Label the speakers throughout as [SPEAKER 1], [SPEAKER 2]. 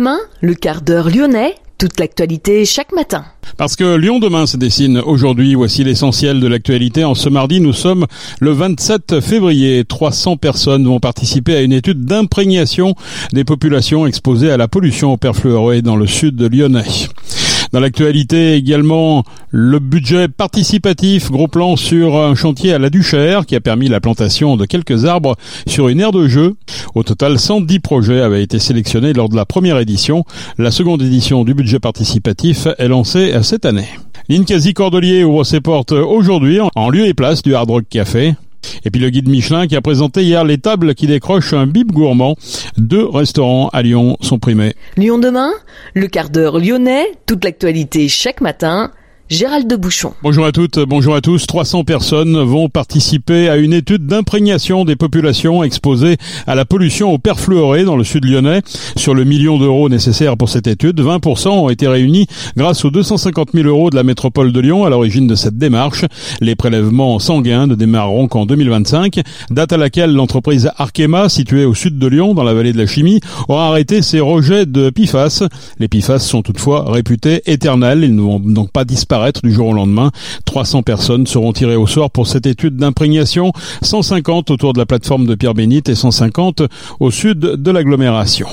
[SPEAKER 1] Demain, le quart d'heure lyonnais, toute l'actualité chaque matin.
[SPEAKER 2] Parce que Lyon demain se dessine aujourd'hui, voici l'essentiel de l'actualité. En ce mardi, nous sommes le 27 février. 300 personnes vont participer à une étude d'imprégnation des populations exposées à la pollution au perfluoré dans le sud de Lyonnais. Dans l'actualité également, le budget participatif, gros plan sur un chantier à la Duchère qui a permis la plantation de quelques arbres sur une aire de jeu. Au total, 110 projets avaient été sélectionnés lors de la première édition. La seconde édition du budget participatif est lancée cette année. Ninkasi Cordelier ouvre ses portes aujourd'hui en lieu et place du Hard Rock Café. Et puis le guide Michelin qui a présenté hier les tables qui décrochent un bib gourmand. Deux restaurants à Lyon sont primés.
[SPEAKER 1] Lyon demain, le quart d'heure lyonnais, toute l'actualité chaque matin Gérald de Bouchon.
[SPEAKER 2] Bonjour à toutes, bonjour à tous. 300 personnes vont participer à une étude d'imprégnation des populations exposées à la pollution au perfluoré dans le sud lyonnais. Sur le million d'euros nécessaires pour cette étude, 20% ont été réunis grâce aux 250 000 euros de la métropole de Lyon à l'origine de cette démarche. Les prélèvements sanguins ne démarreront qu'en 2025, date à laquelle l'entreprise Arkema, située au sud de Lyon, dans la vallée de la chimie, aura arrêté ses rejets de PFAS. Les PFAS sont toutefois réputés éternels, ils ne vont donc pas disparaître du jour au lendemain. 300 personnes seront tirées au sort pour cette étude d'imprégnation, 150 autour de la plateforme de Pierre-Bénite et 150 au sud de l'agglomération.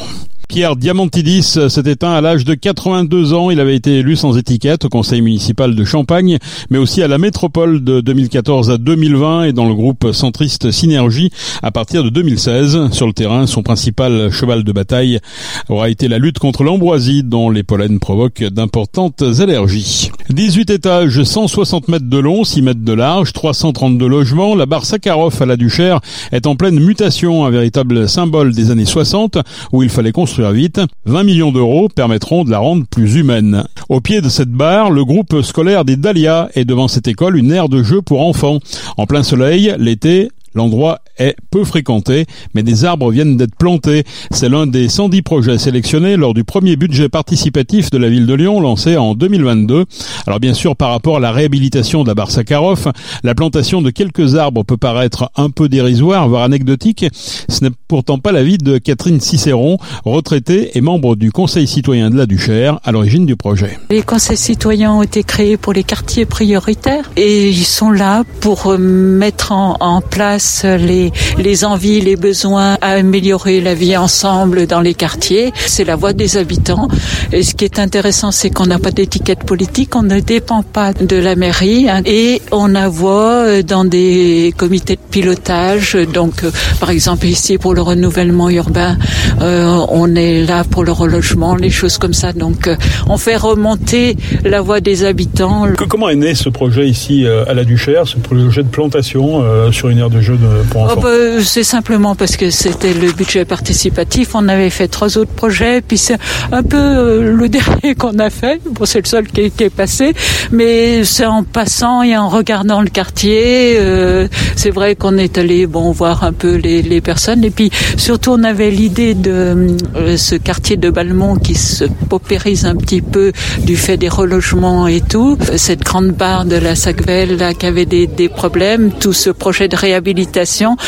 [SPEAKER 2] Pierre Diamantidis s'est éteint à l'âge de 82 ans. Il avait été élu sans étiquette au conseil municipal de Champagne, mais aussi à la métropole de 2014 à 2020 et dans le groupe centriste Synergie à partir de 2016. Sur le terrain, son principal cheval de bataille aura été la lutte contre l'ambroisie dont les pollens provoquent d'importantes allergies. 18 étages, 160 mètres de long, 6 mètres de large, 332 logements. La barre Sakharov à la Duchère est en pleine mutation, un véritable symbole des années 60 où il fallait construire vite, 20 millions d'euros permettront de la rendre plus humaine. Au pied de cette barre, le groupe scolaire des Dahlia est devant cette école une aire de jeu pour enfants. En plein soleil, l'été, L'endroit est peu fréquenté, mais des arbres viennent d'être plantés. C'est l'un des 110 projets sélectionnés lors du premier budget participatif de la ville de Lyon lancé en 2022. Alors bien sûr, par rapport à la réhabilitation de la barre Sakharov, la plantation de quelques arbres peut paraître un peu dérisoire, voire anecdotique. Ce n'est pourtant pas l'avis de Catherine Cicéron, retraitée et membre du Conseil citoyen de la Duchère, à l'origine du projet.
[SPEAKER 3] Les conseils citoyens ont été créés pour les quartiers prioritaires et ils sont là pour mettre en, en place les, les envies, les besoins à améliorer la vie ensemble dans les quartiers. C'est la voix des habitants. Et ce qui est intéressant, c'est qu'on n'a pas d'étiquette politique, on ne dépend pas de la mairie hein. et on a voix euh, dans des comités de pilotage. Donc, euh, par exemple, ici pour le renouvellement urbain, euh, on est là pour le relogement, les choses comme ça. Donc, on fait remonter la voix des habitants.
[SPEAKER 2] Comment est né ce projet ici à la Duchère, ce projet de plantation sur une aire de jeu
[SPEAKER 3] Oh, bah, c'est simplement parce que c'était le budget participatif. On avait fait trois autres projets, puis c'est un peu euh, le dernier qu'on a fait. Bon, c'est le seul qui, est passé, mais c'est en passant et en regardant le quartier. Euh, c'est vrai qu'on est allé bon voir un peu les, les personnes, et puis surtout on avait l'idée de euh, ce quartier de Balmont qui se paupérise un petit peu du fait des relogements et tout. Cette grande barre de la Sacvelle là qui avait des, des problèmes, tout ce projet de réhabilitation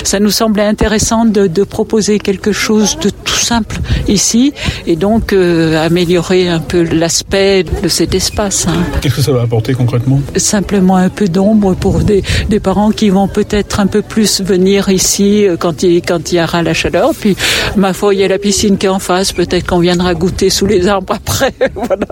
[SPEAKER 3] ça nous semblait intéressant de, de proposer quelque chose de tout simple ici et donc euh, améliorer un peu l'aspect de cet espace. Hein.
[SPEAKER 2] Qu'est-ce que ça va apporter concrètement?
[SPEAKER 3] Simplement un peu d'ombre pour des, des, parents qui vont peut-être un peu plus venir ici euh, quand il, quand il y aura la chaleur. Puis, ma foi, il y a la piscine qui est en face. Peut-être qu'on viendra goûter sous les arbres après. voilà.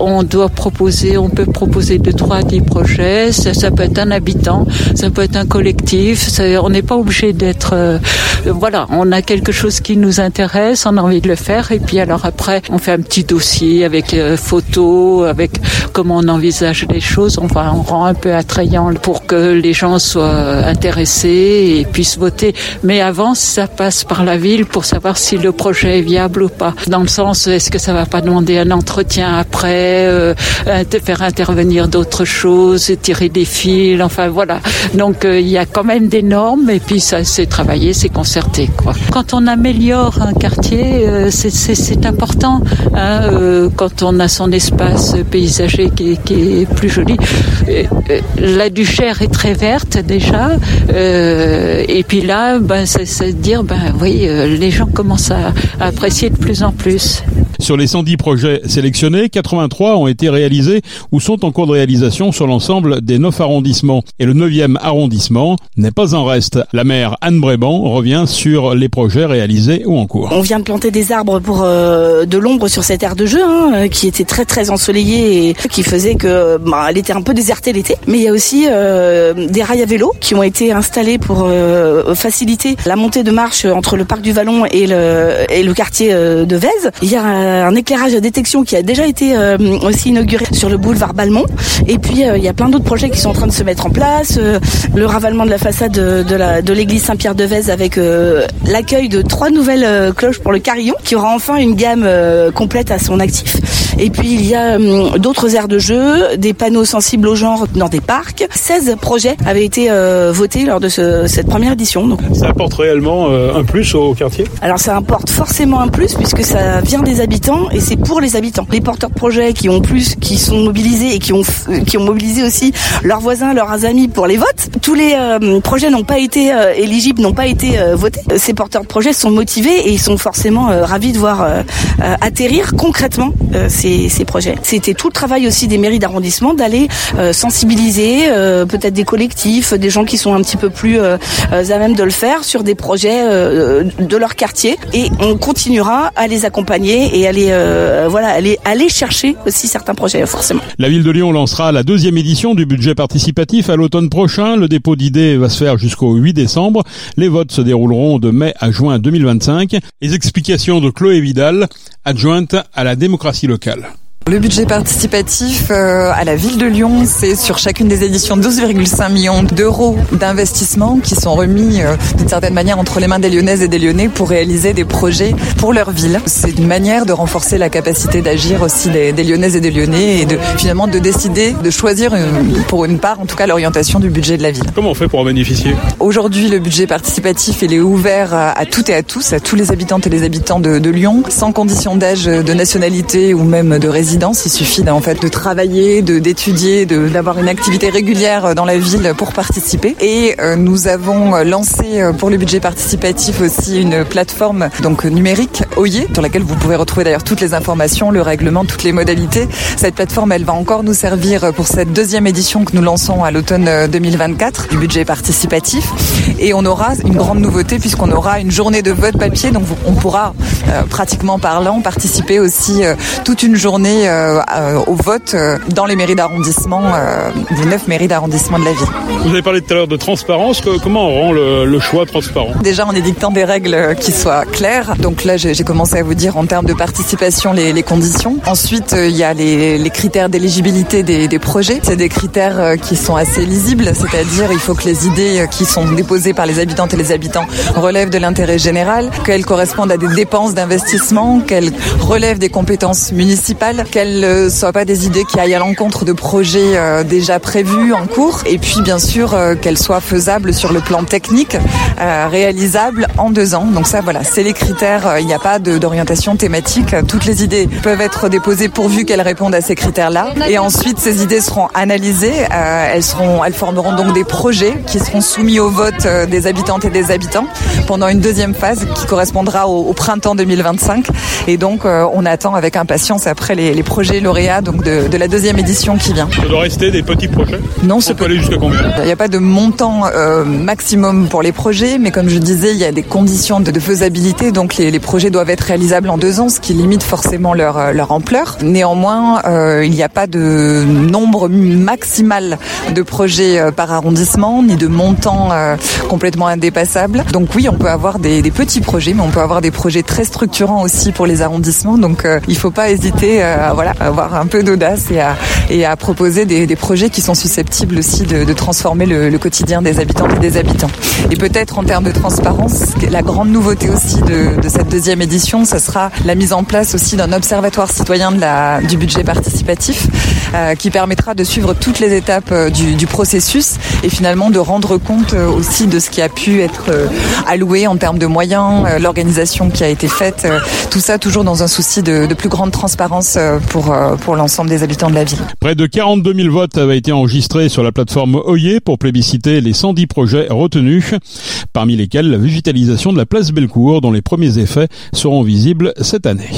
[SPEAKER 3] On doit proposer, on peut proposer de 3 à 10 projets. Ça, ça peut être un habitant, ça peut être un collectif, on n'est pas obligé d'être. Euh, voilà, on a quelque chose qui nous intéresse, on a envie de le faire, et puis alors après, on fait un petit dossier avec euh, photos, avec comment on envisage les choses. Enfin, on rend un peu attrayant pour que les gens soient intéressés et puissent voter. Mais avant, ça passe par la ville pour savoir si le projet est viable ou pas. Dans le sens, est-ce que ça va pas demander un entretien après, euh, faire intervenir d'autres choses, tirer des fils, enfin voilà. Donc il y a quand même des et puis ça s'est travaillé, c'est concerté. Quoi. Quand on améliore un quartier, euh, c'est important. Hein, euh, quand on a son espace paysager qui est, plus joli. Euh, la Duchère est très verte déjà. et puis là, ben, c'est dire, ben oui, les gens commencent à, à apprécier de plus en plus.
[SPEAKER 2] Sur les 110 projets sélectionnés, 83 ont été réalisés ou sont en cours de réalisation sur l'ensemble des 9 arrondissements. Et le 9e arrondissement n'est pas reste. La maire Anne Bréban revient sur les projets réalisés ou en cours.
[SPEAKER 4] On vient de planter des arbres pour euh, de l'ombre sur cette aire de jeu hein, euh, qui était très très ensoleillée et qui faisait que bah, elle était un peu désertée l'été. Mais il y a aussi euh, des rails à vélo qui ont été installés pour faciliter la montée de marche entre le parc du Vallon et le, et le quartier de Vèze. Il y a euh, un éclairage à détection qui a déjà été euh, aussi inauguré sur le boulevard Balmont. Et puis euh, il y a plein d'autres projets qui sont en train de se mettre en place. le ravalement de la façade de, l'église Saint-Pierre de Vèze avec l'accueil de trois nouvelles cloches pour le carillon qui aura enfin une gamme complète à son actif. Et puis il y a d'autres aires de jeu, des panneaux sensibles au genre dans des parcs. 16 projets avaient été votés lors de cette première édition. Donc.
[SPEAKER 2] Ça apporte réellement un plus au quartier?
[SPEAKER 4] Alors ça apporte forcément un plus puisque ça vient des habitants et c'est pour les habitants. Les porteurs de projets qui ont plus, qui sont mobilisés et qui ont qui ont mobilisé aussi leurs voisins, leurs amis pour les votes. Tous les euh, projets n'ont pas été euh, éligibles, n'ont pas été euh, votés. Ces porteurs de projets sont motivés et ils sont forcément ravis de voir atterrir concrètement ces, ces projets. C'était tout le travail aussi des mairies d'arrondissement d'aller sensibiliser peut-être des collectifs, des gens qui sont un petit peu plus à même de le faire sur des projets de leur quartier et on continuera à les accompagner et euh, voilà, aller, aller chercher aussi certains projets, forcément.
[SPEAKER 2] La ville de Lyon lancera la deuxième édition du budget participatif à l'automne prochain. Le dépôt d'idées va se faire jusqu'au 8 décembre. Les votes se dérouleront de mai à juin 2025. Les explications de Chloé Vidal, adjointe à la démocratie locale.
[SPEAKER 5] Le budget participatif euh, à la ville de Lyon, c'est sur chacune des éditions 12,5 millions d'euros d'investissement qui sont remis euh, d'une certaine manière entre les mains des Lyonnaises et des Lyonnais pour réaliser des projets pour leur ville. C'est une manière de renforcer la capacité d'agir aussi des, des, Lyonnaises et des Lyonnais et de finalement de décider, de choisir pour une part en tout cas l'orientation du budget de la ville.
[SPEAKER 2] Comment on fait pour en bénéficier?
[SPEAKER 5] Aujourd'hui, le budget participatif il est ouvert à, toutes et à tous, à tous les habitantes et les habitants de, de Lyon, sans condition d'âge, de nationalité ou même de résidence il suffit en fait de travailler, de d'étudier, d'avoir une activité régulière dans la ville pour participer. Et euh, nous avons lancé euh, pour le budget participatif aussi une plateforme donc numérique OIE sur laquelle vous pouvez retrouver d'ailleurs toutes les informations, le règlement, toutes les modalités. Cette plateforme, elle va encore nous servir pour cette deuxième édition que nous lançons à l'automne 2024 euh, du budget participatif. Et on aura une grande nouveauté puisqu'on aura une journée de vote papier, donc on pourra pratiquement parlant participer aussi toute une journée euh, euh, au vote euh, dans les mairies d'arrondissement, les neuf mairies d'arrondissement de la ville.
[SPEAKER 2] Vous avez parlé tout à l'heure de transparence. Comment on rend le, choix transparent
[SPEAKER 5] Déjà en édictant des règles qui soient claires. Donc là, j'ai commencé à vous dire en termes de participation les, conditions. Ensuite, il y a les, critères d'éligibilité des, des, projets. C'est des critères qui sont assez lisibles, c'est-à-dire il faut que les idées qui sont déposées par les habitantes et les habitants relèvent de l'intérêt général, qu'elles correspondent à des dépenses d'investissement, qu'elles relèvent des compétences municipales, qu'elles ne soient pas des idées qui aillent à l'encontre de projets euh, déjà prévus en cours, et puis bien sûr euh, qu'elles soient faisables sur le plan technique, euh, réalisables en deux ans. Donc ça, voilà, c'est les critères. Il n'y a pas d'orientation thématique. Toutes les idées peuvent être déposées pourvu qu'elles répondent à ces critères-là. Et ensuite, ces idées seront analysées. elles seront, elles formeront donc des projets qui seront soumis au vote des habitantes et des habitants pendant une deuxième phase qui correspondra au, printemps 2025. Et donc, on attend avec impatience après les, les projets lauréats donc de, la deuxième édition qui vient.
[SPEAKER 2] Ça doit rester des petits projets
[SPEAKER 5] Non, ça peut aller jusqu'à combien? Il n'y a pas de montant euh, maximum pour les projets, mais comme je disais, il y a des conditions de, faisabilité, donc les, projets doivent être réalisables en deux ans, ce qui limite forcément leur, euh, leur ampleur. Néanmoins, euh, il n'y a pas de nombre maximal de projets par arrondissement, ni de montant complètement indépassable. Donc oui, on peut avoir des, des, petits projets, mais on peut avoir des projets très structurants aussi pour les arrondissements. Donc il ne faut pas hésiter à à voilà avoir un peu d'audace et à, et à proposer des, des, projets qui sont susceptibles aussi de, de transformer le, le, quotidien des habitantes et des habitants. Et peut-être en termes de transparence, la grande nouveauté aussi de, de cette deuxième édition, ce sera la mise en place aussi d'un observatoire citoyen de la, du budget participatif euh, qui permettra de suivre toutes les étapes euh, du, du, processus et finalement de rendre compte euh, aussi de ce qui a pu être euh, alloué en termes de moyens, euh, l'organisation qui a été faite, tout ça toujours dans un souci de, plus grande transparence pour, pour l'ensemble des habitants de la ville.
[SPEAKER 2] Près de 42 000 votes avaient été enregistrés sur la plateforme Oyer pour plébisciter les 110 projets retenus, parmi lesquels la végétalisation de la place Bellecour dont les premiers effets seront visibles cette année.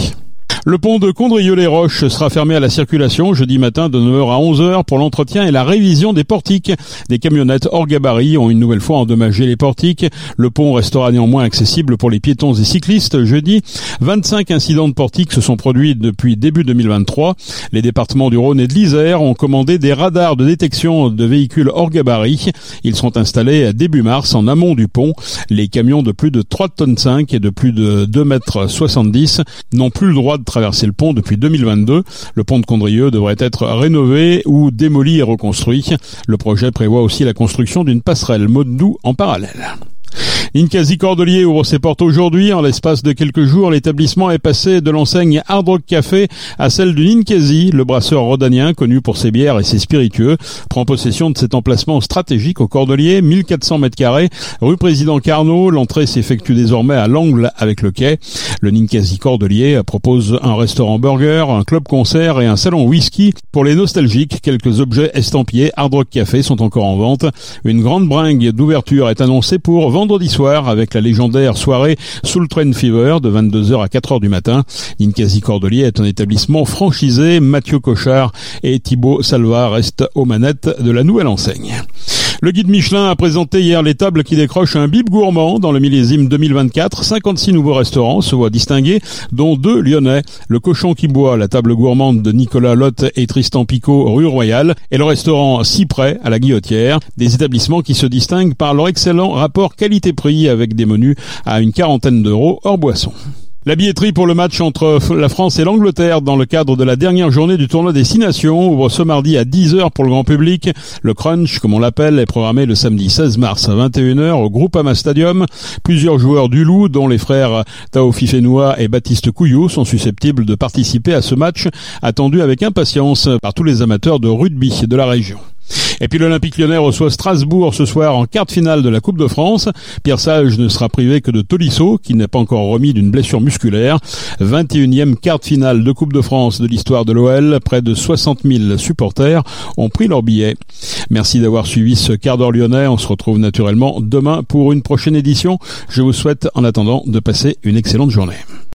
[SPEAKER 2] Le pont de Condrieu-les-Roches sera fermé à la circulation jeudi matin de 9h à 11h pour l'entretien et la révision des portiques. Des camionnettes hors gabarit ont une nouvelle fois endommagé les portiques. Le pont restera néanmoins accessible pour les piétons et cyclistes jeudi. 25 incidents de portiques se sont produits depuis début 2023. Les départements du Rhône et de l'Isère ont commandé des radars de détection de véhicules hors gabarit. Ils sont installés début mars en amont du pont. Les camions de plus de 3 tonnes 5 et de plus de 2 mètres 70 n'ont plus le droit de traverser le pont depuis 2022. Le pont de Condrieu devrait être rénové ou démoli et reconstruit. Le projet prévoit aussi la construction d'une passerelle mode doux en parallèle. Ninkasi Cordelier ouvre ses portes aujourd'hui. En l'espace de quelques jours, l'établissement est passé de l'enseigne Hard Rock Café à celle du Ninkasi. Le brasseur rhodanien, connu pour ses bières et ses spiritueux, prend possession de cet emplacement stratégique au Cordelier, 1400 mètres carrés, rue Président Carnot. L'entrée s'effectue désormais à l'angle avec le quai. Le Ninkasi Cordelier propose un restaurant burger, un club concert et un salon whisky. Pour les nostalgiques, quelques objets estampillés Hard Rock Café sont encore en vente. Une grande bringue d'ouverture est annoncée pour vendredi soir avec la légendaire soirée Soul Train Fever de 22h à 4h du matin. Ninkasi Cordelier est un établissement franchisé. Mathieu Cochard et Thibaut Salva restent aux manettes de la nouvelle enseigne. Le guide Michelin a présenté hier les tables qui décrochent un bib gourmand dans le millésime 2024. 56 nouveaux restaurants se voient distingués, dont deux lyonnais. Le cochon qui boit, la table gourmande de Nicolas Lotte et Tristan Picot, rue Royale, et le restaurant Cyprès à la Guillotière. Des établissements qui se distinguent par leur excellent rapport qualité-prix avec des menus à une quarantaine d'euros hors boisson. La billetterie pour le match entre la France et l'Angleterre dans le cadre de la dernière journée du tournoi des Six Nations ouvre ce mardi à 10h pour le grand public. Le crunch, comme on l'appelle, est programmé le samedi 16 mars à 21h au Groupama Stadium. Plusieurs joueurs du Loup, dont les frères Tao Fifenoa et Baptiste Couillou, sont susceptibles de participer à ce match, attendu avec impatience par tous les amateurs de rugby de la région. Et puis l'Olympique lyonnais reçoit Strasbourg ce soir en quart de finale de la Coupe de France. Pierre Sage ne sera privé que de Tolisso, qui n'est pas encore remis d'une blessure musculaire. 21e quart de finale de Coupe de France de l'histoire de l'OL. Près de 60 000 supporters ont pris leur billet. Merci d'avoir suivi ce quart d'heure lyonnais. On se retrouve naturellement demain pour une prochaine édition. Je vous souhaite en attendant de passer une excellente journée.